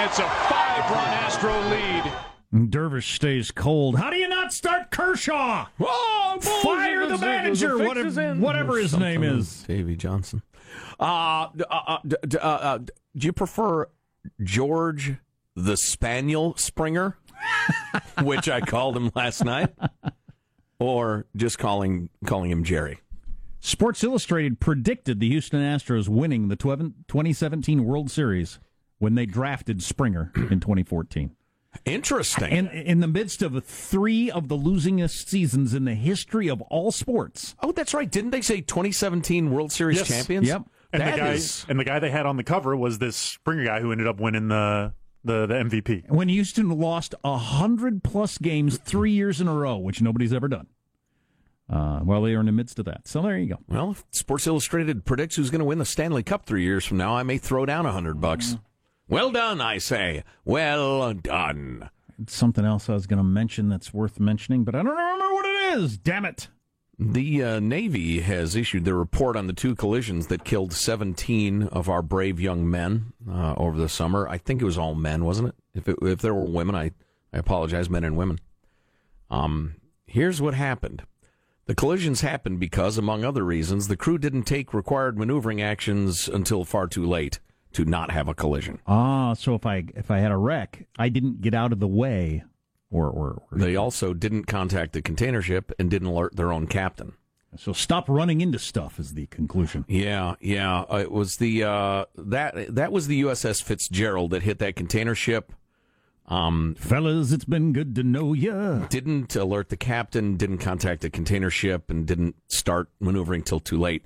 And it's a five run Astro lead. Darvish stays cold. How do you not start Kershaw? Oh, Fire the manager, whatever, whatever his name is. Davy Johnson. Uh, uh, uh, d- d- uh, uh, do you prefer George the Spaniel Springer, which I called him last night, or just calling calling him Jerry? Sports Illustrated predicted the Houston Astros winning the 2017 World Series when they drafted Springer in 2014. Interesting. And in the midst of three of the losingest seasons in the history of all sports. oh, that's right. Didn't they say 2017 World Series Yes. champions? Yep. And That the guy is- and the guy they had on the cover was this Springer guy who ended up winning the the, the MVP. When Houston lost 100 plus games three years in a row, which nobody's ever done. Uh, well, they are in the midst of that. So there you go. Well, if Sports Illustrated predicts who's going to win the Stanley Cup three years from now, I may throw down a hundred bucks. Well done, I say. Well done. It's something else I was going to mention that's worth mentioning, but I don't remember what it is. Damn it. The uh, Navy has issued their report on the two collisions that killed 17 of our brave young men uh, over the summer. I think it was all men, wasn't it? If it, if there were women, I, I apologize, men and women. Um, here's what happened. The collisions happened because, among other reasons, the crew didn't take required maneuvering actions until far too late to not have a collision. Ah, so if I if I had a wreck, I didn't get out of the way, or or, or They also didn't contact the container ship and didn't alert their own captain. so stop running into stuff is the conclusion. Yeah, yeah. Uh, it was the uh, that that was the USS Fitzgerald that hit that container ship. Um, Fellas, it's been good to know ya. didn't alert the captain, didn't contact the container ship, and didn't start maneuvering till too late.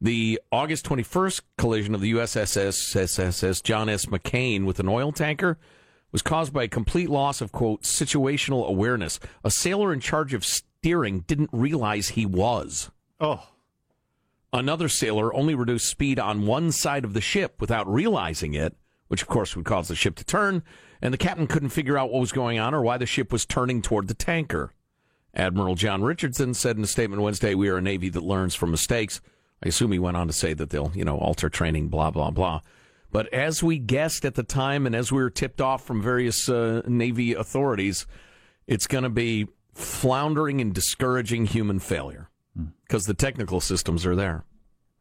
The August 21st collision of the USS SSS John S. McCain with an oil tanker was caused by a complete loss of, quote, situational awareness. A sailor in charge of steering didn't realize he was. Oh, Another sailor only reduced speed on one side of the ship without realizing it, which of course would cause the ship to turn, and the captain couldn't figure out what was going on or why the ship was turning toward the tanker. Admiral John Richardson said in a statement Wednesday, We are a Navy that learns from mistakes. I assume he went on to say that they'll, you know, alter training, blah, blah, blah. But as we guessed at the time and as we were tipped off from various uh, Navy authorities, it's going to be floundering and discouraging human failure because the technical systems are there.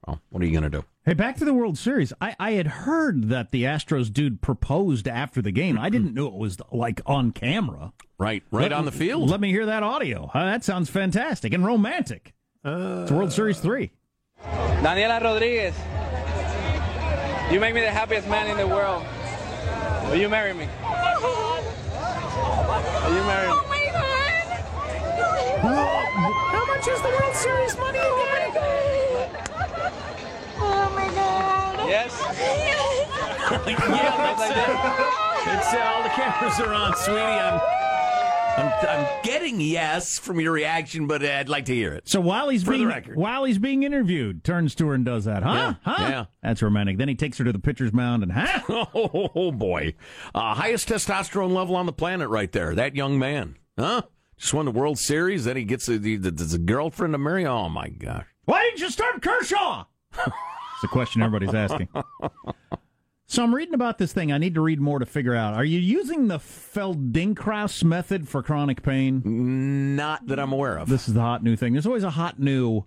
Well, what are you going to do? Hey, back to the World Series. I, I had heard that the Astros dude proposed after the game. I didn't know it was like on camera. Right, right Let- on the field. Let me hear that audio. Uh, that sounds fantastic and romantic. it's World Series three. Daniella Rodriguez, you make me the happiest man in the world. Will you marry me? Will you marry me? Oh my god! How much is the World Series money again? Oh my god! Yes? yeah, that's it. It's, uh, all the cameras are on, sweetie. I'm, I'm, I'm getting yes from your reaction, but I'd like to hear it. So while he's For being while he's being interviewed, turns to her and does that. Huh? Yeah, Huh? yeah. That's romantic. Then he takes her to the pitcher's mound and huh? Oh, oh, boy. Uh, highest testosterone level on the planet right there. That young man. Huh? Just won the World Series. Then he gets a, the, the, the girlfriend to marry. Oh, my gosh. Why didn't you start Kershaw? it's a question everybody's asking. So I'm reading about this thing. I need to read more to figure out. Are you using the Feldenkrais method for chronic pain? Not that I'm aware of. This is the hot new thing. There's always a hot new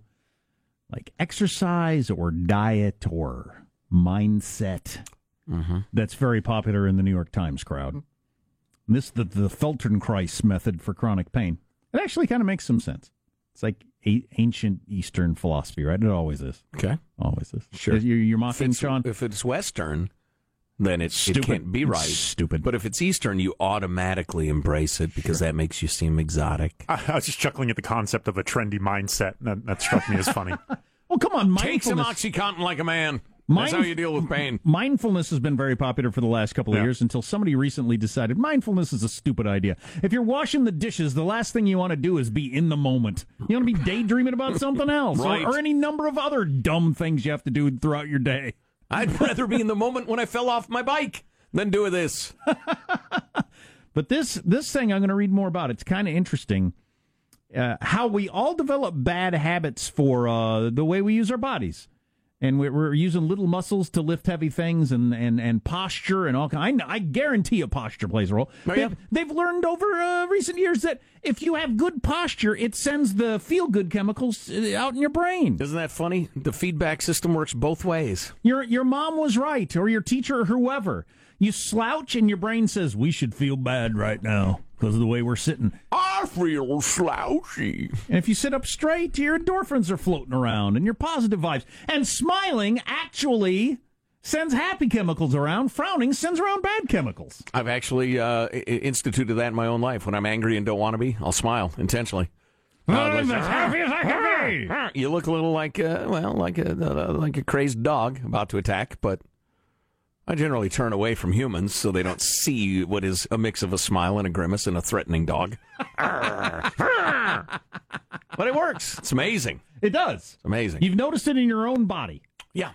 like exercise or diet or mindset mm-hmm. that's very popular in the New York Times crowd. This the the Feldenkrais method for chronic pain. It actually kind of makes some sense. It's like a- ancient Eastern philosophy, right? It always is. Okay. Always is. Sure. You're, you're If mocking it's, Sean. if it's Western, then it, it Stupid. can't be right. Stupid. But if it's Eastern, you automatically embrace it because that makes you seem exotic. I, I was just chuckling at the concept of a trendy mindset. That, that struck me as funny. well, come on, Take some mindfulness. OxyContin like a man. That's how you deal with pain. Mindfulness has been very popular for the last couple of Yeah. years until somebody recently decided mindfulness is a stupid idea. If you're washing the dishes, the last thing you want to do is be in the moment. You want to be daydreaming about something else or- or, any number of other dumb things you have to do throughout your day. I'd rather be in the moment when I fell off my bike than do this. But this this thing I'm going to read more about. It's kind of interesting. Uh, how we all develop bad habits for uh, the way we use our bodies, and we're, we're using little muscles to lift heavy things, and and, and posture and all. kind. I, I guarantee a posture plays a role. Oh, yeah. they've, they've learned over uh, recent years that if you have good posture, it sends the feel good chemicals uh, out in your brain. Isn't that funny? The feedback system works both ways. Your your mom was right, or your teacher, or whoever. You slouch, and your brain says we should feel bad right now because of the way we're sitting. I feel slouchy. And if you sit up straight, your endorphins are floating around, and your positive vibes. And smiling actually sends happy chemicals around. Frowning sends around bad chemicals. I've actually uh, instituted that in my own life. When I'm angry and don't want to be, I'll smile intentionally. Uh, I'm as happy as I can be. You look a little like uh, well, like a uh, like a crazed dog about to attack, but I generally turn away from humans so they don't see what is a mix of a smile and a grimace and a threatening dog. but it works. It's amazing. It does. It's amazing. You've noticed it in your own body. yeah.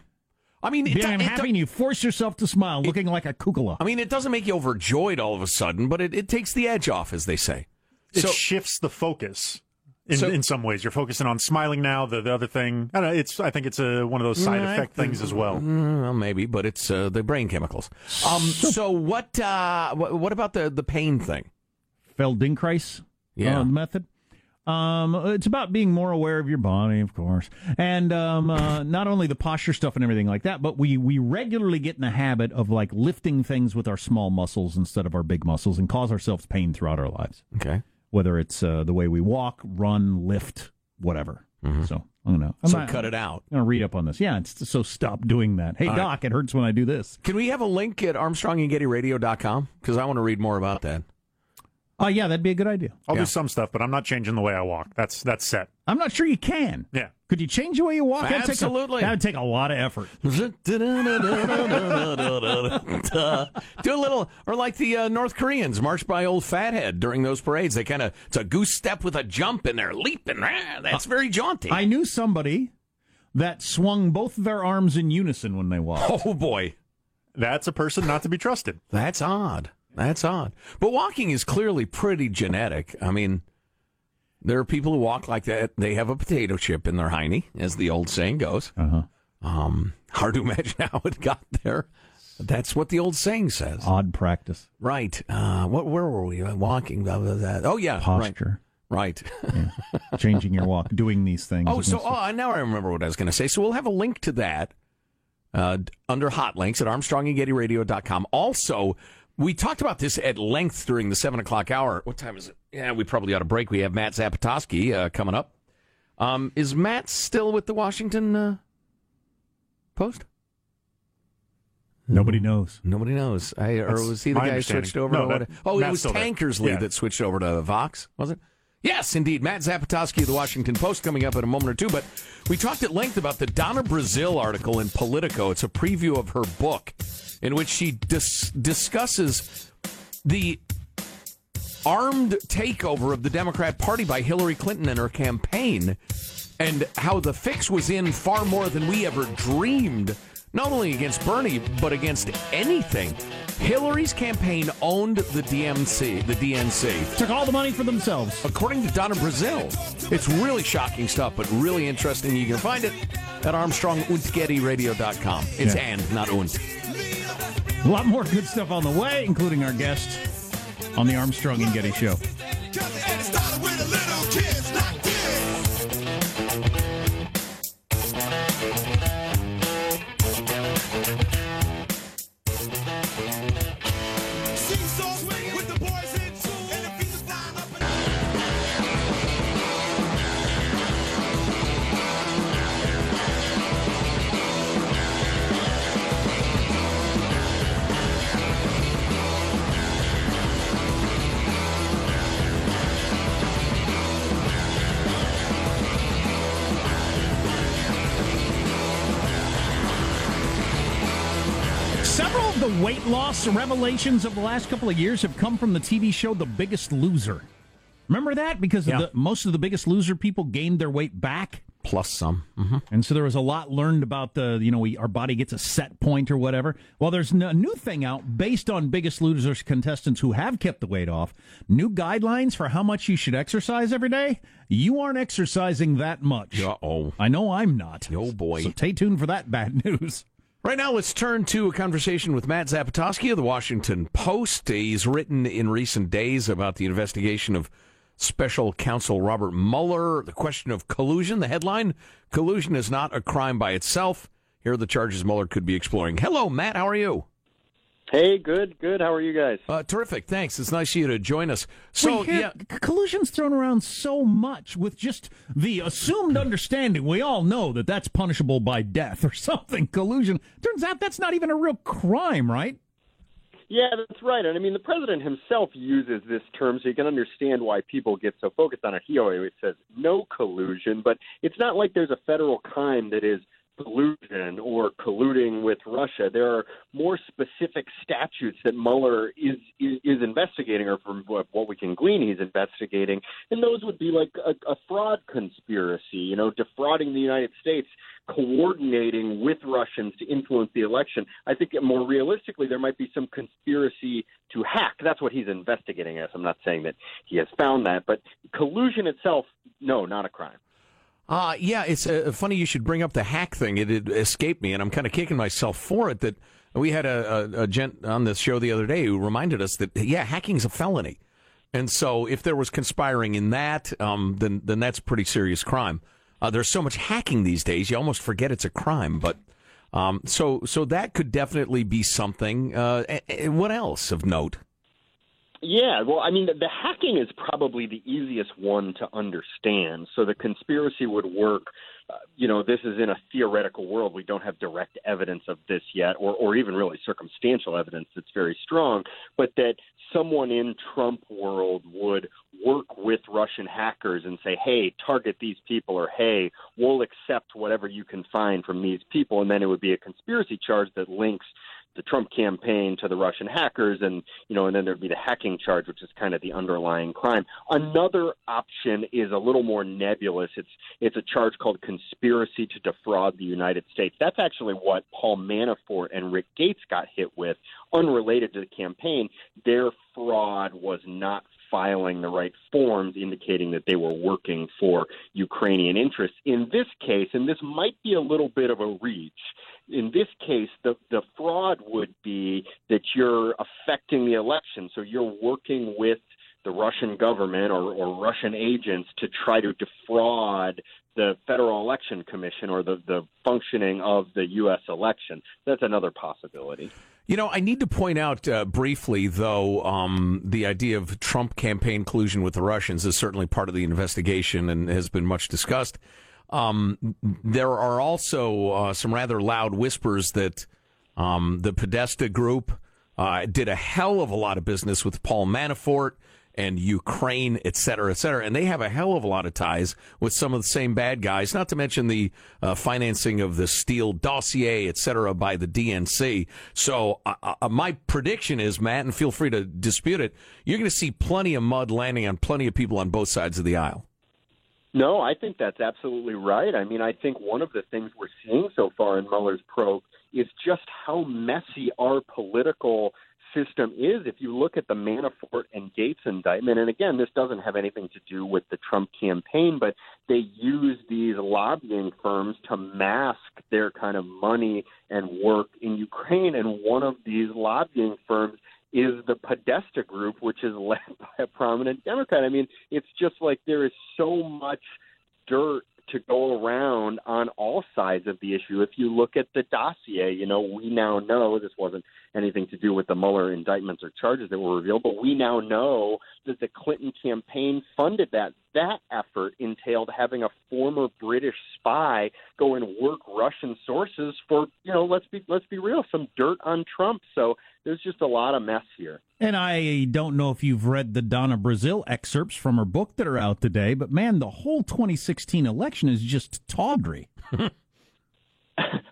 I mean, it, Being do- it do- and you force yourself to smile, looking like a kukula. I mean, it doesn't make you overjoyed all of a sudden, but it, it takes the edge off, as they say. It So- shifts the focus. In, So- in some ways, you're focusing on smiling now. The, the other thing, I don't know. It's I think it's a, one of those side Right. effect things as well. Mm, well, maybe, but it's uh, the brain chemicals. Um, so what? Uh, what, what about the the pain thing? Feldenkrais Yeah. uh, method. Um, it's about being more aware of your body, of course, and um, uh, not only the posture stuff and everything like that, but we we regularly get in the habit of like lifting things with our small muscles instead of our big muscles, and cause ourselves pain throughout our lives. Okay. Whether it's uh, the way we walk, run, lift, whatever. So I'm gonna I'm So not- cut it out. I'm gonna read up on this. Yeah, it's, so stop doing that. Hey, All right. doc, it hurts when I do this. Can we have a link at ArmstrongandGettyRadio.com? Because I want to read more about that. Oh, yeah, that'd be a good idea. I'll Yeah. do some stuff, but I'm not changing the way I walk. That's that's set. I'm not sure you can. Yeah. Could you change the way you walk? That'd take a- Absolutely. That would take a lot of effort. Do a little, or like the uh, North Koreans march by old fathead during those parades. They kind of, it's a goose step with a jump and they're leaping. That's very jaunty. I knew somebody that swung both of their arms in unison when they walked. oh boy. That's a person not to be trusted. That's odd. That's odd. But walking is clearly pretty genetic. I mean, there are people who walk like that. They have a potato chip in their hiney, as the old saying goes. Uh-huh. Um, hard to imagine how it got there. That's what the old saying says. Odd practice. Right. Uh, what? Where were we? Walking. Blah, blah, blah. Oh yeah. Posture. Right. right. Changing your walk, doing these things. oh, so oh, now I remember what I was going to say. So we'll have a link to that uh, under hot links at ArmstrongandGettyRadio.com. Also, we talked about this at length during the seven o'clock hour. What time is it? Yeah, we probably ought to break. We have Matt Zapotosky uh, coming up. Um, is Matt still with the Washington uh, Post? Nobody knows. Nobody knows. I, or That's was he the guy who switched over No, that- Oh, it was. Tankersley Yeah. that switched over to Vox, was it? Yes, indeed. Matt Zapotosky of the Washington Post coming up in a moment or two. But we talked at length about the Donna Brazile article in Politico. It's a preview of her book in which she dis- discusses the armed takeover of the Democrat Party by Hillary Clinton and her campaign, and how the fix was in far more than we ever dreamed, not only against Bernie, but against anything. Hillary's campaign owned the DMC, the DNC. Took all the money for themselves. According to Donna Brazile, it's really shocking stuff, but really interesting. You can find it at ArmstrongUntGettyRadio.com. It's Yeah. and, not unt. A lot more good stuff on the way, including our guest on the Armstrong and Getty Show. Loss revelations of the last couple of years have come from the TV show The Biggest Loser. Remember that? Because Yeah. the, most of the Biggest Loser people gained their weight back. plus some. hmm And so there was a lot learned about the, you know, we, our body gets a set point or whatever. Well, there's a new thing out based on Biggest Losers contestants who have kept the weight off. New guidelines for how much you should exercise every day. You aren't exercising that much. Uh oh. I know I'm not. Oh, boy. So stay tuned for that bad news. Right now, let's turn to a conversation with Matt Zapotosky of the Washington Post. He's written in recent days about the investigation of special counsel Robert Mueller, the question of collusion. The headline Collusion is not a crime by itself. Here are the charges Mueller could be exploring. Hello, Matt. How are you? Hey, good, good. How are you guys? Uh, terrific. Thanks. It's nice of you to join us. So, We hear yeah. collusion's thrown around so much with just the assumed understanding. We all know that that's punishable by death or something. Collusion turns out that's not even a real crime, right? Yeah, that's right. And I mean, the president himself uses this term so you can understand why people get so focused on it. He always says no collusion, but it's not like there's a federal crime that is collusion or colluding with Russia. There are more specific statutes that Mueller is is, is investigating, or from what, we can glean, he's investigating, and those would be like a, a fraud conspiracy. You know, defrauding the United States, coordinating with Russians to influence the election. I think more realistically, there might be some conspiracy to hack. That's what he's investigating. As I'm not saying that he has found that, but collusion itself, no, not a crime. Uh, yeah, it's uh, funny you should bring up the hack thing. It, it escaped me, and I'm kind of kicking myself for it. That we had a, a, a gent on this show the other day who reminded us that yeah, hacking's a felony, and so if there was conspiring in that, um, then then that's pretty serious crime. Uh, there's so much hacking these days, you almost forget it's a crime. But um, so so that could definitely be something. Uh, what else of note? Yeah, well, I mean, the, the hacking is probably the easiest one to understand. So the conspiracy would work. Uh, you know, this is in a theoretical world. We don't have direct evidence of this yet, or, or even really circumstantial evidence that's very strong. But that someone in Trump world would work with Russian hackers and say, "Hey, target these people," or "Hey, we'll accept whatever you can find from these people," and then it would be a conspiracy charge that links the Trump campaign to the Russian hackers, and you know, and then there'd be the hacking charge, which is kind of the underlying crime. Another option is a little more nebulous. It's it's a charge called conspiracy to defraud the United States. That's actually what Paul Manafort and Rick Gates got hit with, unrelated to the campaign. Their fraud was not filing the right forms indicating that they were working for Ukrainian interests. In this case, and this might be a little bit of a reach, in this case, the, the fraud would be that you're affecting the election. So you're working with the Russian government or, or Russian agents to try to defraud the Federal Election Commission or the, the functioning of the U.S. election. That's another possibility. You know, I need to point out uh, briefly, though, um, the idea of Trump campaign collusion with the Russians is certainly part of the investigation and has been much discussed. Um, there are also uh, some rather loud whispers that um, the Podesta group uh, did a hell of a lot of business with Paul Manafort and Ukraine, et cetera, et cetera. And they have a hell of a lot of ties with some of the same bad guys, not to mention the uh, financing of the Steele dossier, et cetera, by the DNC. So uh, uh, my prediction is, Matt, and feel free to dispute it, you're going to see plenty of mud landing on plenty of people on both sides of the aisle. No, I think that's absolutely right. I mean, I think one of the things we're seeing so far in Mueller's probe is just how messy our political system is. If you look at the Manafort and Gates indictment, and again, this doesn't have anything to do with the Trump campaign, but they use these lobbying firms to mask their kind of money and work in Ukraine. And one of these lobbying firms is the Podesta Group, which is led by a prominent Democrat. I mean, it's just like there is so much dirt to go around on all sides of the issue. If you look at the dossier, you know, we now know this wasn't anything to do with the Mueller indictments or charges that were revealed, but we now know that the Clinton campaign funded that. That effort entailed having a former British spy go and work Russian sources for, you know, let's be let's be real, some dirt on Trump. So there's just a lot of mess here. And I don't know if you've read the Donna Brazile excerpts from her book that are out today, but man, the whole 2016 election is just tawdry.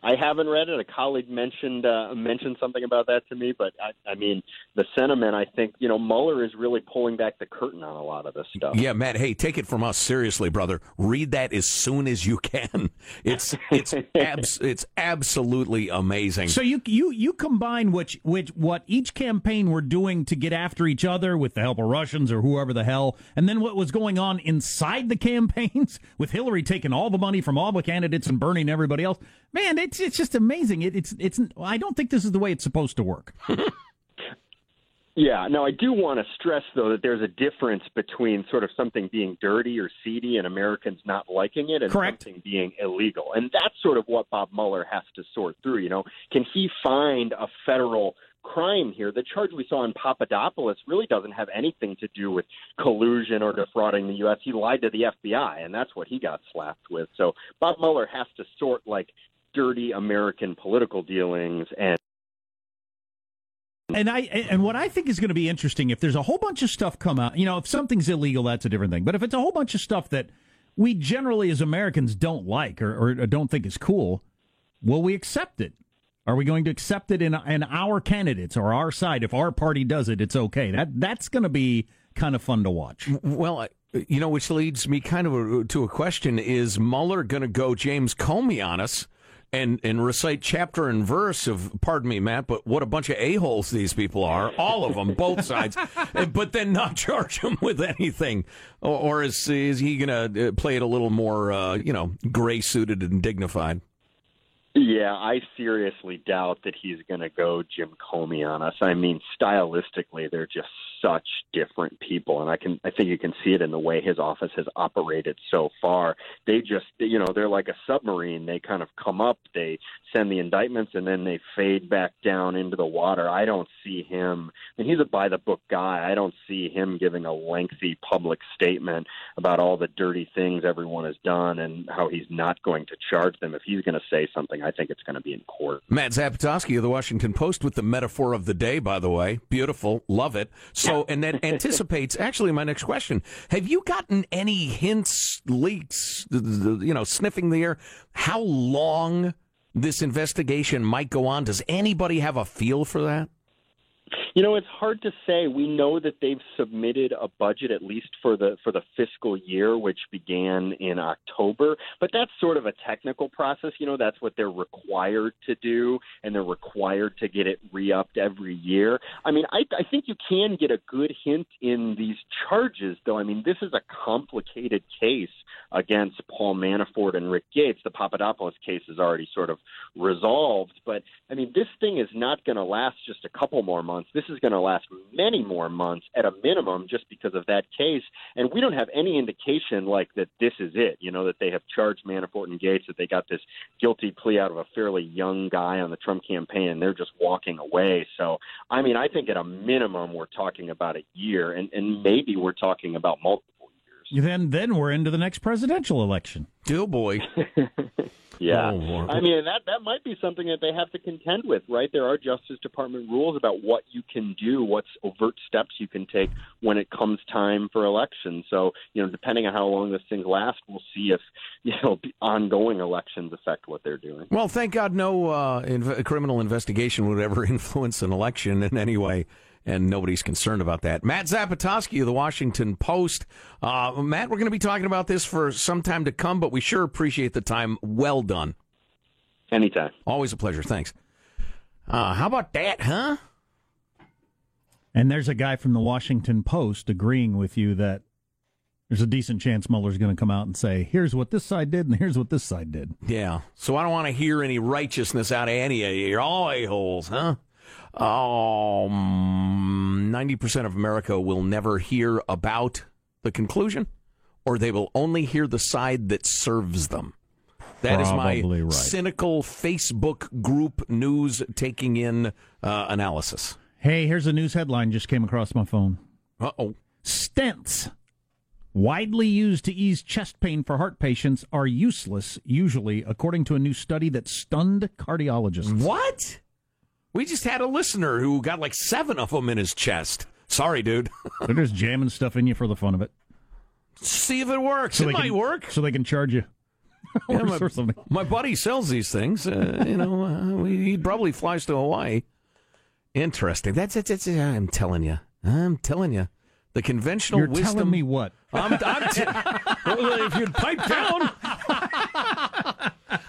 I haven't read it. A colleague mentioned uh, mentioned something about that to me, but I, I mean, the sentiment. I think you know Mueller is really pulling back the curtain on a lot of this stuff. Yeah, Matt. Hey, take it from us seriously, brother. Read that as soon as you can. It's it's abs- it's absolutely amazing. So you you you combine which which what each campaign were doing to get after each other with the help of Russians or whoever the hell, and then what was going on inside the campaigns with Hillary taking all the money from all the candidates and burning everybody else. Man, it's it's just amazing. It, it's it's. I don't think this is the way it's supposed to work. Yeah, no, I do want to stress though that there's a difference between sort of something being dirty or seedy and Americans not liking it and Correct. something being illegal. And that's sort of what Bob Mueller has to sort through, you know. Can he find a federal crime here? The charge we saw in Papadopoulos really doesn't have anything to do with collusion or defrauding the US. He lied to the FBI and that's what he got slapped with. So Bob Mueller has to sort like dirty American political dealings and And I and what I think is going to be interesting if there's a whole bunch of stuff come out. You know, if something's illegal, that's a different thing. But if it's a whole bunch of stuff that we generally as Americans don't like or, or don't think is cool, will we accept it? Are we going to accept it in in our candidates or our side? If our party does it, it's okay. That that's going to be kind of fun to watch. Well, I- you know, which leads me kind of a, to a question: Is Mueller going to go James Comey on us and and recite chapter and verse of, pardon me, Matt, but what a bunch of a holes these people are, all of them, both sides, but then not charge them with anything, or, or is is he going to play it a little more, uh, you know, gray suited and dignified? Yeah, I seriously doubt that he's going to go Jim Comey on us. I mean, stylistically, they're just such different people, and I can I think you can see it in the way his office has operated so far. They just you know they're like a submarine. They kind of come up, they send the indictments, and then they fade back down into the water. I don't see him. Mean, he's a by the book guy. I don't see him giving a lengthy public statement about all the dirty things everyone has done and how he's not going to charge them. If he's going to say something, I think it's going to be in court. Matt Zapotosky of the Washington Post with the metaphor of the day, by the way. Beautiful. Love it. So, and that anticipates actually my next question. Have you gotten any hints, leaks, you know, sniffing the air, how long this investigation might go on? Does anybody have a feel for that? You know, it's hard to say. We know that they've submitted a budget at least for the for the fiscal year, which began in October. But that's sort of a technical process. You know, that's what they're required to do, and they're required to get it re-upped every year. I mean, I, I think you can get a good hint in these charges, though. I mean, this is a complicated case against Paul Manafort and Rick Gates. The Papadopoulos case is already sort of resolved, but I mean, this thing is not going to last just a couple more months. Is going to last many more months at a minimum just because of that case. And we don't have any indication like that this is it, you know, that they have charged Manafort and Gates, that they got this guilty plea out of a fairly young guy on the Trump campaign and they're just walking away. So, I mean, I think at a minimum we're talking about a year and, and maybe we're talking about multiple. Then then we're into the next presidential election. Oh boy. Yeah, Oh, I mean that that might be something that they have to contend with, right? There are Justice Department rules about what you can do, what's overt steps you can take when it comes time for elections. So, you know, depending on how long this thing lasts, we'll see if you know ongoing elections affect what they're doing. Well, thank God no uh, inv- criminal investigation would ever influence an election in any way, and nobody's concerned about that. Matt Zapotosky of the Washington Post. Uh, Matt, we're going to be talking about this for some time to come, but we sure appreciate the time. Well done. Anytime. Always a pleasure. Thanks. Uh, how about that, huh? And there's a guy from the Washington Post agreeing with you that there's a decent chance Mueller's going to come out and say, here's what this side did and here's what this side did. Yeah. So I don't want to hear any righteousness out of any of you. You're all a-holes, huh? Um, 90% of America will never hear about the conclusion, or they will only hear the side that serves them. That is my right. cynical Facebook group news taking in uh, analysis. Hey, here's a news headline just came across my phone. Uh oh. Stents, widely used to ease chest pain for heart patients, are useless, usually, according to a new study that stunned cardiologists. What? We just had a listener who got like seven of them in his chest. Sorry, dude. They're just jamming stuff in you for the fun of it. See if it works. So it might can, work. So they can charge you. Yeah, my, or something. my buddy sells these things. Uh, you know, uh, he probably flies to Hawaii. Interesting. That's it. That's it. I'm telling you. I'm telling you. The conventional You're wisdom. telling me what? I'm, I'm t- if you'd pipe down.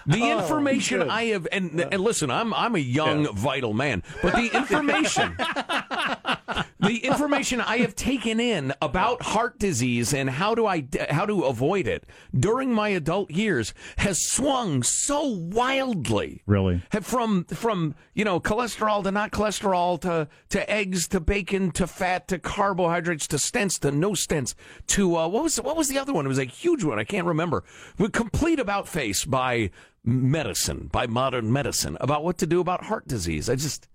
The oh, information I have, and, and listen, I'm I'm a young, vital man, but the information, the information I have taken in about heart disease and how to I how to avoid it during my adult years has swung so wildly. Really? From from you know cholesterol to not cholesterol to to eggs to bacon to fat to carbohydrates to stents to no stents to uh, what was what was the other one? It was a huge one. I can't remember. But complete about face by medicine by modern medicine about what to do about heart disease. I just.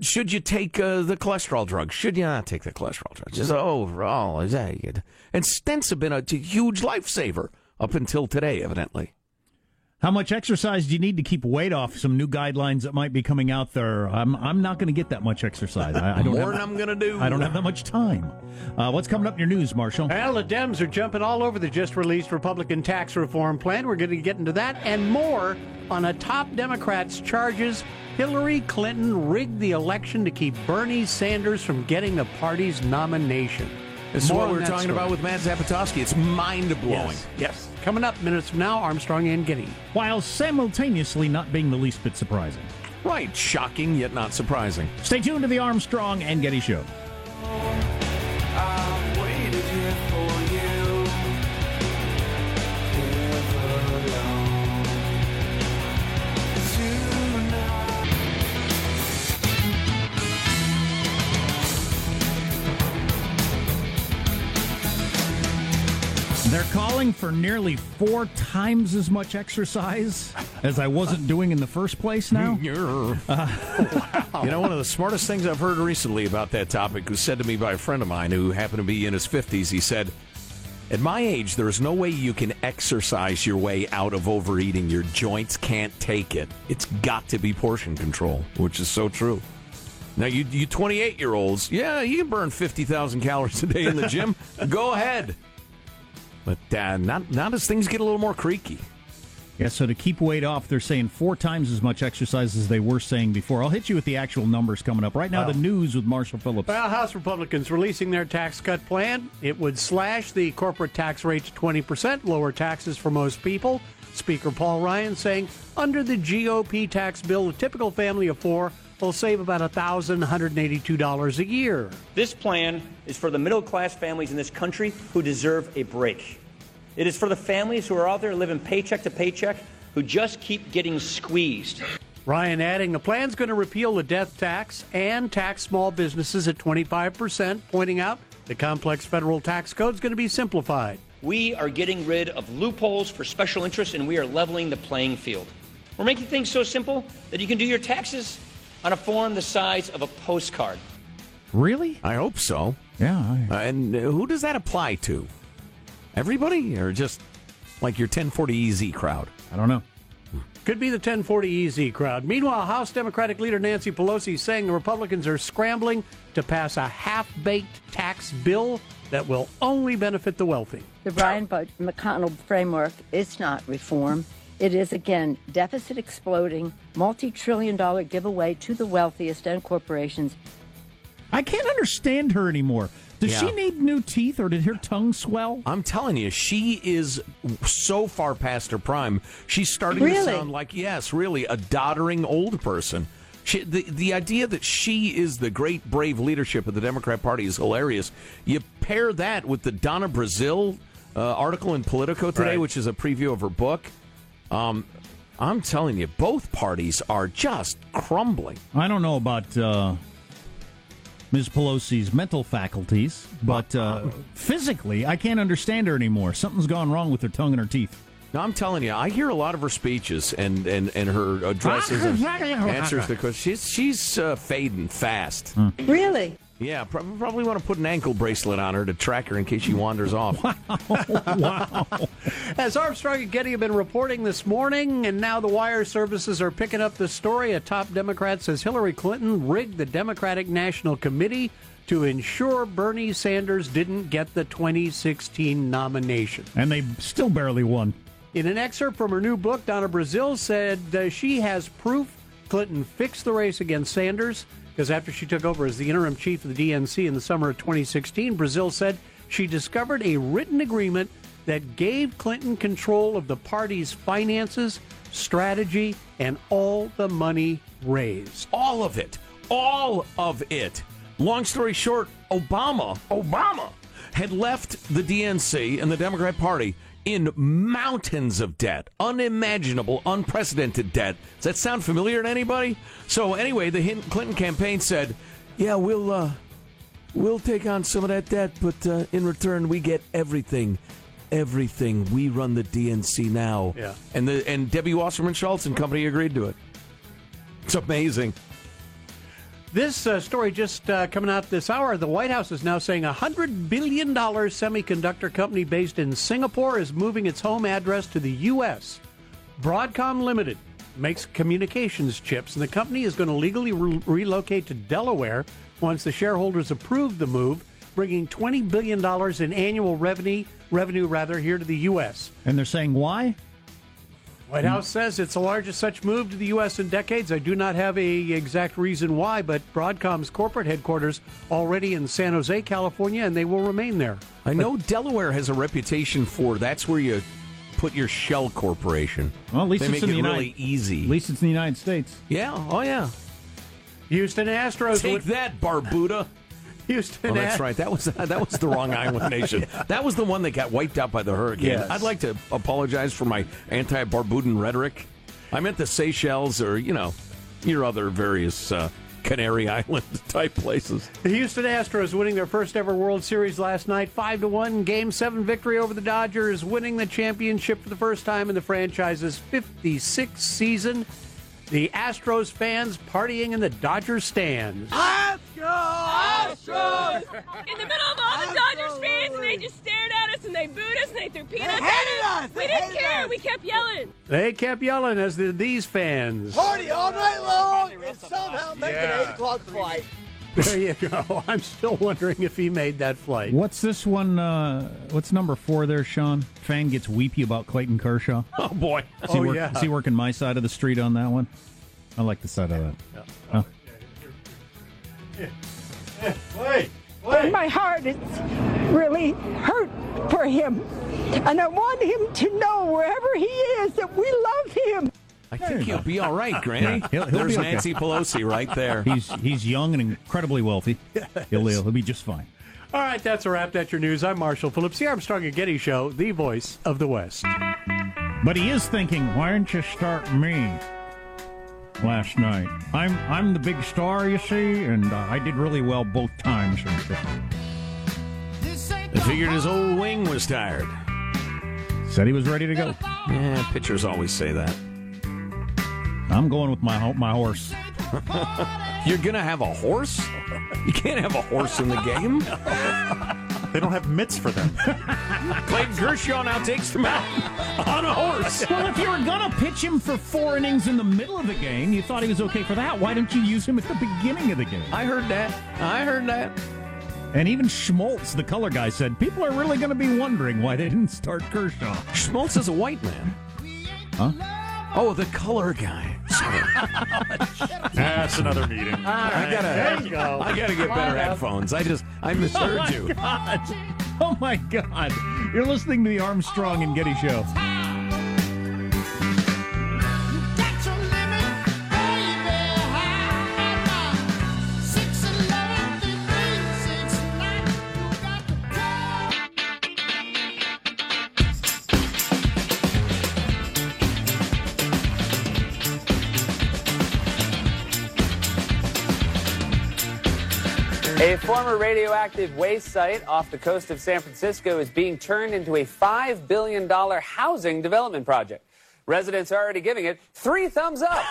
Should you take uh, the cholesterol drug? Should you not take the cholesterol drug? Just overall, is that good? And stents have been a huge lifesaver up until today, evidently. How much exercise do you need to keep weight off? Some new guidelines that might be coming out there. I'm, I'm not going to get that much exercise. I, I don't More have, than I'm going to do. I don't have that much time. Uh, what's coming up in your news, Marshall? Well, the Dems are jumping all over the just released Republican tax reform plan. We're going to get into that and more on a top Democrat's charges. Hillary Clinton rigged the election to keep Bernie Sanders from getting the party's nomination. This is what we were that talking story. about with Matt Zapatowski. It's mind blowing. Yes, yes. Coming up minutes from now, Armstrong and Getty. While simultaneously not being the least bit surprising. Right. Shocking, yet not surprising. Stay tuned to the Armstrong and Getty Show. Oh, They're calling for nearly four times as much exercise as I wasn't doing in the first place now. wow! Uh, you know, one of the smartest things I've heard recently about that topic was said to me by a friend of mine who happened to be in his 50s. He said, At my age, there is no way you can exercise your way out of overeating. Your joints can't take it. It's got to be portion control, which is so true. Now, you, you 28 year olds, yeah, you can burn 50,000 calories a day in the gym. Go ahead. But uh, not, not as things get a little more creaky. Yeah, so to keep weight off, they're saying four times as much exercise as they were saying before. I'll hit you with the actual numbers coming up. Right now, the news with Marshall Phillips. Well, House Republicans releasing their tax cut plan. It would slash the corporate tax rate to 20%, lower taxes for most people. Speaker Paul Ryan saying under the GOP tax bill, a typical family of four will save about $1,182 a year. This plan is for the middle class families in this country who deserve a break. It is for the families who are out there living paycheck to paycheck who just keep getting squeezed. Ryan adding the plan's going to repeal the death tax and tax small businesses at 25%, pointing out the complex federal tax code is going to be simplified. We are getting rid of loopholes for special interests and we are leveling the playing field. We're making things so simple that you can do your taxes on a form the size of a postcard. Really? I hope so. Yeah. I- Uh, and uh, who does that apply to? Everybody, or just like your 1040 EZ crowd? I don't know. Could be the 1040 EZ crowd. Meanwhile, House Democratic leader Nancy Pelosi is saying the Republicans are scrambling to pass a half baked tax bill that will only benefit the wealthy. The Brian Bud- McConnell framework is not reform. It is, again, deficit exploding, multi trillion dollar giveaway to the wealthiest and corporations. I can't understand her anymore. Does Yeah. she need new teeth or did her tongue swell? I'm telling you, she is so far past her prime. She's starting Really? to sound like, yes, really, a doddering old person. She, the, the idea that she is the great, brave leadership of the Democrat Party is hilarious. You pair that with the Donna Brazile uh, article in Politico today, Right. which is a preview of her book. Um, I'm telling you, both parties are just crumbling. I don't know about uh, Ms. Pelosi's mental faculties, but uh, physically, I can't understand her anymore. Something's gone wrong with her tongue and her teeth. No, I'm telling you, I hear a lot of her speeches and, and, and her addresses and answers to questions. She's she's uh, fading fast. Really? Yeah, prob- probably want to put an ankle bracelet on her to track her in case she wanders off. wow. As Armstrong and Getty have been reporting this morning, and now the wire services are picking up the story, a top Democrat says Hillary Clinton rigged the Democratic National Committee to ensure Bernie Sanders didn't get the 2016 nomination. And they still barely won. In an excerpt from her new book, Donna Brazile said uh, she has proof Clinton fixed the race against Sanders because after she took over as the interim chief of the DNC in the summer of 2016, Brazile said she discovered a written agreement that gave Clinton control of the party's finances, strategy, and all the money raised. All of it. All of it. Long story short, Obama, Obama had left the DNC and the Democrat Party in mountains of debt, unimaginable, unprecedented debt. Does that sound familiar to anybody? So anyway, the Clinton campaign said, "Yeah, we'll uh, we'll take on some of that debt, but uh, in return, we get everything." Everything we run the DNC now, Yeah. and the and Debbie Wasserman Schultz and company agreed to it. It's amazing. This uh, story just uh, coming out this hour. The White House is now saying a $100 billion semiconductor company based in Singapore is moving its home address to the U.S. Broadcom Limited makes communications chips, and the company is going to legally re- relocate to Delaware once the shareholders approve the move, bringing $20 billion in annual revenue, revenue rather, here to the U.S. And they're saying why? White hmm. House says it's the largest such move to the U.S. in decades. I do not have a exact reason why, but Broadcom's corporate headquarters already in San Jose, California, and they will remain there. I know Delaware has a reputation for that's where you put your shell corporation. Well, at least they it's make in it the really United- easy. At least it's in the United States. Yeah. Oh yeah. Houston Astros. Take that, Barbuda. Houston. Oh, that's right. That was that was the wrong island nation. That was the one that got wiped out by the hurricane. Yes. I'd like to apologize for my anti-Barbudan rhetoric. I meant the Seychelles or you know your other various uh, Canary Island type places. The Houston Astros winning their first ever World Series last night, five to one. Game seven victory over the Dodgers, winning the championship for the first time in the franchise's 56th season. The Astros fans partying in the Dodger stands. Astros! In the middle of all the Dodgers fans, and they just stared at us and they booed us and they threw peanuts hated at us. us. We They didn't hated care. us. We kept yelling. They kept yelling as did these fans. Party all night long and somehow make an 8 o'clock flight. There you go. I'm still wondering if he made that flight. What's this one? Uh, what's number four there, Sean? Fan gets weepy about Clayton Kershaw. Oh boy. Is he, Oh, work- yeah. is he working my side of the street on that one? I like the side of that. Oh. Wait, My heart is really hurt for him. And I want him to know wherever he is that we love him. I think he'll be all right, Granny. He'll- he'll There's okay. Nancy Pelosi right there. He's he's young and incredibly wealthy. He'll, he'll be just fine. All right, that's a wrap. That's your news. I'm Marshall Phillips, the Armstrong and Getty Show, the voice of the West. But he is thinking, why didn't you start me last night? I'm I'm the big star, you see, and uh, I did really well both times. I figured his old wing was tired. Said he was ready to go. Yeah, pitchers always say that. I'm going with my ho- my horse. You're gonna have a horse? You can't have a horse in the game. They don't have mitts for them. Clayton Kershaw now takes the mound on a horse. Well, if you were gonna pitch him for four innings in the middle of the game, you thought he was okay for that. Why didn't you use him at the beginning of the game? I heard that. I heard that. And even Smoltz, the color guy, said people are really going to be wondering why they didn't start Kershaw. Smoltz is a white man. Huh? Oh, the color guy. That's another meeting. I gotta, There you go. I gotta get better headphones. I just, I oh misheard oh my you. God. Oh my God! You're listening to the Armstrong and Getty Show. A former radioactive waste site off the coast of San Francisco is being turned into a $5 billion housing development project. Residents are already giving it three thumbs up.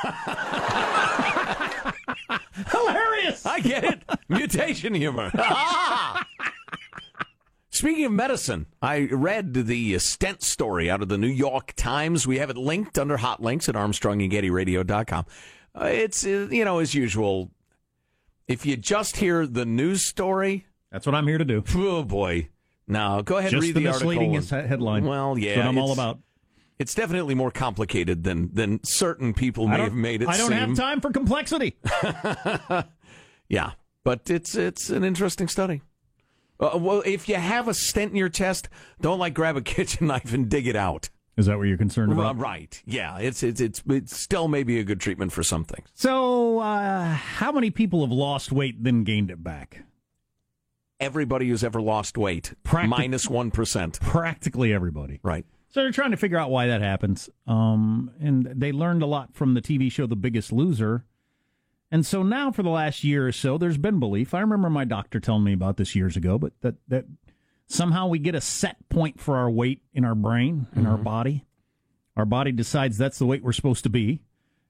Hilarious. I get it. Mutation humor. Speaking of medicine, I read the stent story out of the New York Times. We have it linked under hot links at armstrongandgettyradio.com. Uh, it's, uh, you know, as usual, if you just hear the news story. That's what I'm here to do. Oh, boy. Now, go ahead Just and read the the, article. misleading is- headline. Well, yeah. That's what I'm all about. It's definitely more complicated than, than certain people may have made it I don't seem. have time for complexity. Yeah, but it's it's an interesting study. Uh, well, if you have a stent in your chest, don't like grab a kitchen knife and dig it out. Is that what you're concerned about? Right. Yeah, it's it's it's it still maybe a good treatment for some things. So, uh, how many people have lost weight then gained it back? Everybody who's ever lost weight, Practic- minus one percent. Practically everybody. Right. So they're trying to figure out why that happens. Um, and they learned a lot from the TV show The Biggest Loser. And so now for the last year or so, there's been belief. I remember my doctor telling me about this years ago, but that, that somehow we get a set point for our weight in our brain, in our mm-hmm. body. Our body decides that's the weight we're supposed to be.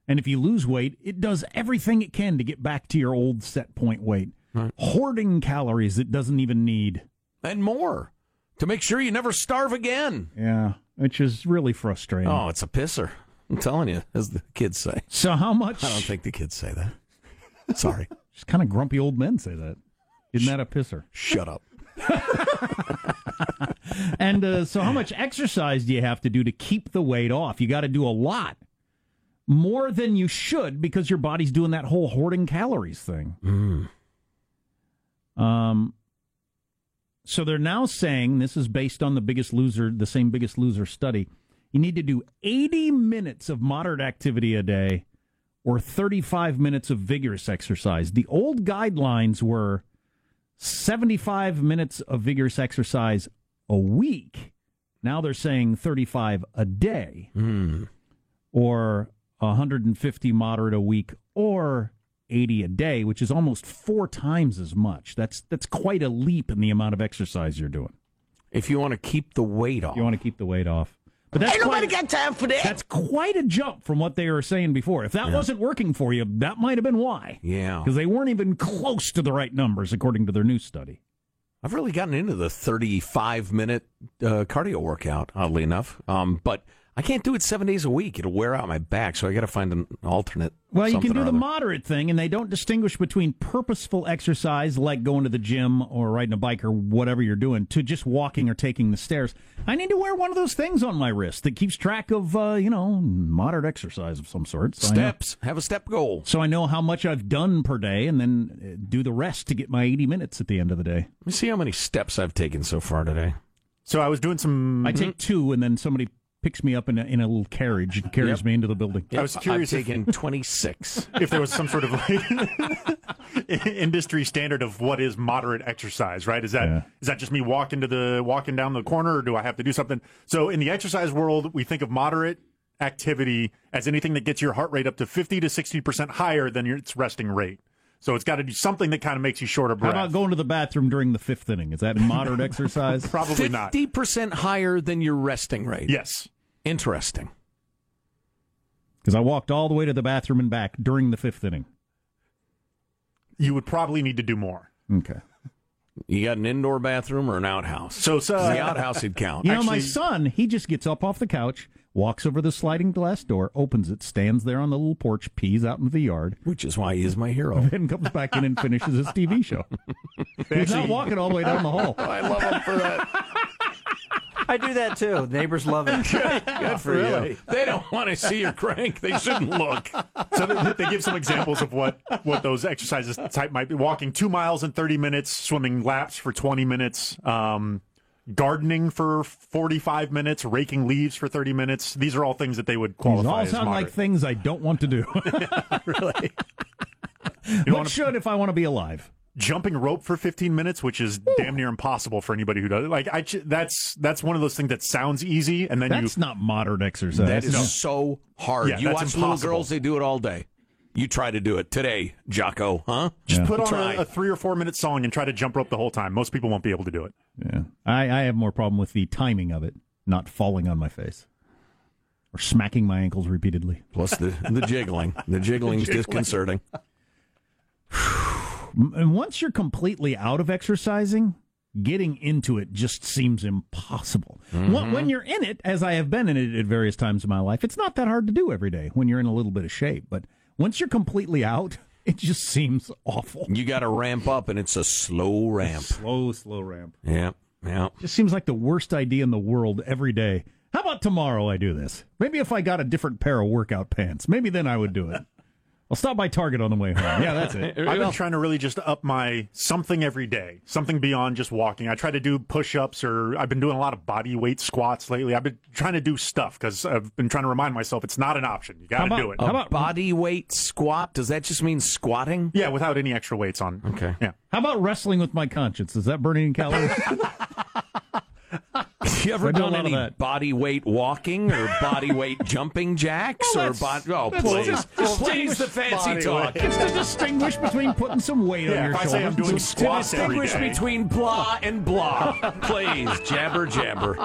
And if you lose weight, it does everything it can to get back to your old set point weight, hoarding calories it doesn't even need. And more to make sure you never starve again. Yeah, which is really frustrating. Oh, it's a pisser. I'm telling you, as the kids say. So how much? I don't think the kids say that. Sorry. Just kind of grumpy old men say that. Isn't that a pisser? Shut up. And uh, so, how much exercise do you have to do to keep the weight off? You got to do a lot, more than you should, because your body's doing that whole hoarding calories thing. Um. So they're now saying this is based on the Biggest Loser, the same Biggest Loser study. You need to do 80 minutes of moderate activity a day, or 35 minutes of vigorous exercise. The old guidelines were 75 minutes of vigorous exercise a week. Now they're saying 35 a day hmm. or 150 moderate a week or 80 a day, which is almost four times as much. That's that's quite a leap in the amount of exercise you're doing. If you want to keep the weight off. You want to keep the weight off. But that's Ain't nobody quite, got time for that. that's quite a jump from what they were saying before. If that wasn't working for you, that might have been why. Yeah. Because they weren't even close to the right numbers according to their new study. I've really gotten into the 35 minute uh, cardio workout, oddly enough. Um, but I can't do it seven days a week. It'll wear out my back, so I got to find an alternate. Well, you can do the moderate thing, and they don't distinguish between purposeful exercise, like going to the gym or riding a bike or whatever you're doing, to just walking or taking the stairs. I need to wear one of those things on my wrist that keeps track of, uh, you know, moderate exercise of some sort. So Steps. Have a step goal. so I know how much I've done per day, and then uh, do the rest to get my 80 minutes at the end of the day. Let me see how many steps I've taken so far today. So I was doing some. I take two, and then somebody picks me up in a, in a little carriage and carries Yep. me into the building. I was curious I've if- taken 26. if there was some sort of like industry standard of what is moderate exercise, right? Is that is Yeah. that just me walking to the walking down the corner, or do I have to do something? So in the exercise world, we think of moderate activity as anything that gets your heart rate up to fifty to sixty percent higher than your its resting rate. So it's got to do something that kind of makes you short of How breath. about going to the bathroom during the fifth inning? Is that moderate exercise? Probably not. 50% higher than your resting rate. Yes. Interesting. Because I walked all the way to the bathroom and back during the fifth inning. You would probably need to do more. Okay. You got an indoor bathroom or an outhouse? So, so the outhouse would count. You know, my Actually- son, he just gets up off the couch, walks over the sliding glass door, opens it, stands there on the little porch, pees out into the yard, Which is why he is my hero. then comes back in and finishes his TV show. He's not walking all the way down the hall. I love him for that. I do that too. Neighbors love it. Good for you. They don't want to see your crank. They shouldn't look. So they, they give some examples of what, what those exercises type might be: walking two miles in thirty minutes, swimming laps for twenty minutes, um, gardening for forty-five minutes, raking leaves for thirty minutes. These are all things that they would qualify. These qualify all as sound like things I don't want to do. really. what should if I want to be alive? Jumping rope for fifteen minutes, which is damn near impossible for anybody who does it. Like I, that's that's one of those things that sounds easy, and then That's you not moderate exercise. That is No. so hard. Yeah, you that's watch little girls, they do it all day. You try to do it today, Jocko, huh? just put on Try. a, a three or four minute song and try to jump rope the whole time. Most people won't be able to do it. Yeah. I, I have more problem with the timing of it, not falling on my face or smacking my ankles repeatedly. Plus the, the jiggling. The jiggling's disconcerting. And once you're completely out of exercising, getting into it just seems impossible. Mm-hmm. When you're in it, as I have been in it at various times in my life, it's not that hard to do every day when you're in a little bit of shape. But once you're completely out, it just seems awful. You got to ramp up, and it's a slow ramp. Slow, slow ramp. Yeah, yeah. Just seems like the worst idea in the world every day. How about tomorrow I do this? Maybe if I got a different pair of workout pants, maybe then I would do it. I'll stop by Target on the way home. Yeah, that's it. I've been trying to really just up my something every day, something beyond just walking. I try to do push ups or I've been doing a lot of body weight squats lately. I've been trying to do stuff because I've been trying to remind myself it's not an option. You got to do it. A body weight squat? Does that just mean squatting? Yeah, without any extra weights on. Okay. Yeah. How about wrestling with my conscience? Is that burning calories? You ever I do a done any that. body weight walking or body weight jumping jacks Well, or that's- body? Oh, that's please, just- please, the fancy talk. weight. It's to distinguish between putting some weight Yeah, on your if I say I'm shoulders. doing to squats every distinguish day. between blah and blah. Please, jabber, jabber.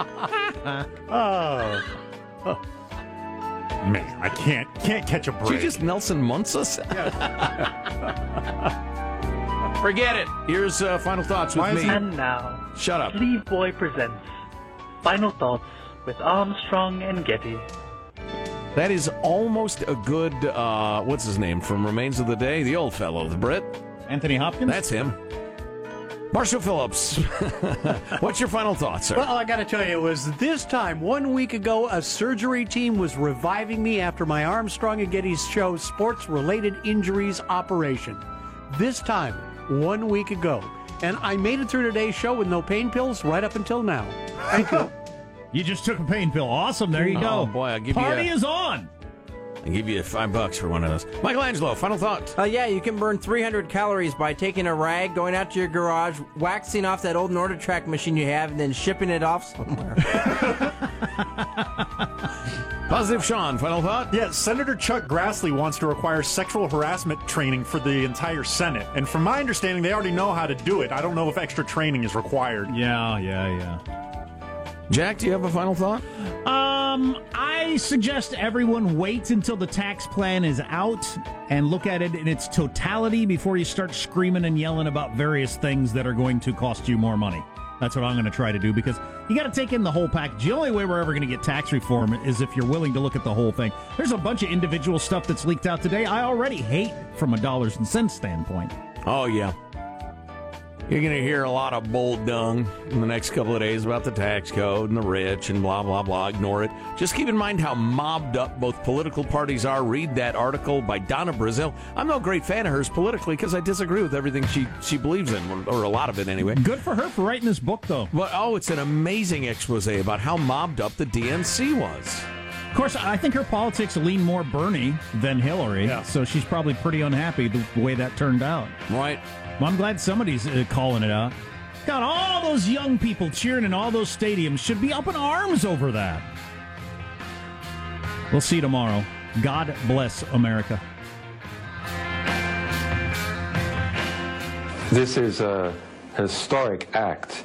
Oh. Oh. Man, I can't can't catch a Did break. you just Nelson Muntz us? Forget it. Here's uh, final thoughts with Why me. he- And now, Shut up. Leave Boy presents Final Thoughts with Armstrong and Getty. That is almost a good. Uh, what's his name from Remains of the Day? The old fellow, the Brit. Anthony Hopkins? That's him. Marshall Phillips. What's your final thoughts, sir? Well, I got to tell you, it was this time one week ago. A surgery team was reviving me after my Armstrong and Getty's show sports-related injuries operation. This time, one week ago, and I made it through today's show with no pain pills right up until now. Thank you. You just took a pain pill. Awesome. There you go. Oh, boy, I'll give Party you a- is on. I'll give you five bucks for one of those. Michael Angelo, final thoughts. Uh, yeah, you can burn 300 calories by taking a rag, going out to your garage, waxing off that old NordicTrack machine you have, and then shipping it off somewhere. Positive Sean, final thought. Yeah, Senator Chuck Grassley wants to require sexual harassment training for the entire Senate. And from my understanding, they already know how to do it. I don't know if extra training is required. Yeah, yeah, yeah. Jack, do you have a final thought? Um, I suggest everyone wait until the tax plan is out and look at it in its totality before you start screaming and yelling about various things that are going to cost you more money. That's what I'm going to try to do because you got to take in the whole package. The only way we're ever going to get tax reform is if you're willing to look at the whole thing. There's a bunch of individual stuff that's leaked out today. I already hate from a dollars and cents standpoint. Oh, yeah. You're going to hear a lot of bull dung in the next couple of days about the tax code and the rich and blah, blah, blah. Ignore it. Just keep in mind how mobbed up both political parties are. Read that article by Donna Brazile. I'm no great fan of hers politically because I disagree with everything she, she believes in, or a lot of it anyway. Good for her for writing this book, though. But, oh, it's an amazing expose about how mobbed up the DNC was. Of course, I think her politics lean more Bernie than Hillary, so she's probably pretty unhappy the way that turned out. Right. Well, I'm glad somebody's uh, calling it out. God, all those young people cheering in all those stadiums should be up in arms over that. We'll see you tomorrow. God bless America. This is a historic act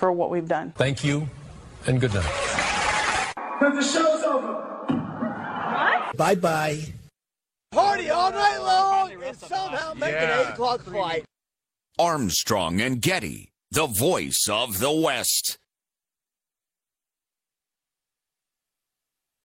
for what we've done. Thank you, and good night. But the show's over. What? Bye bye. Party all night long and somehow make Yeah. an 8 o'clock flight. Armstrong and Getty, the voice of the West.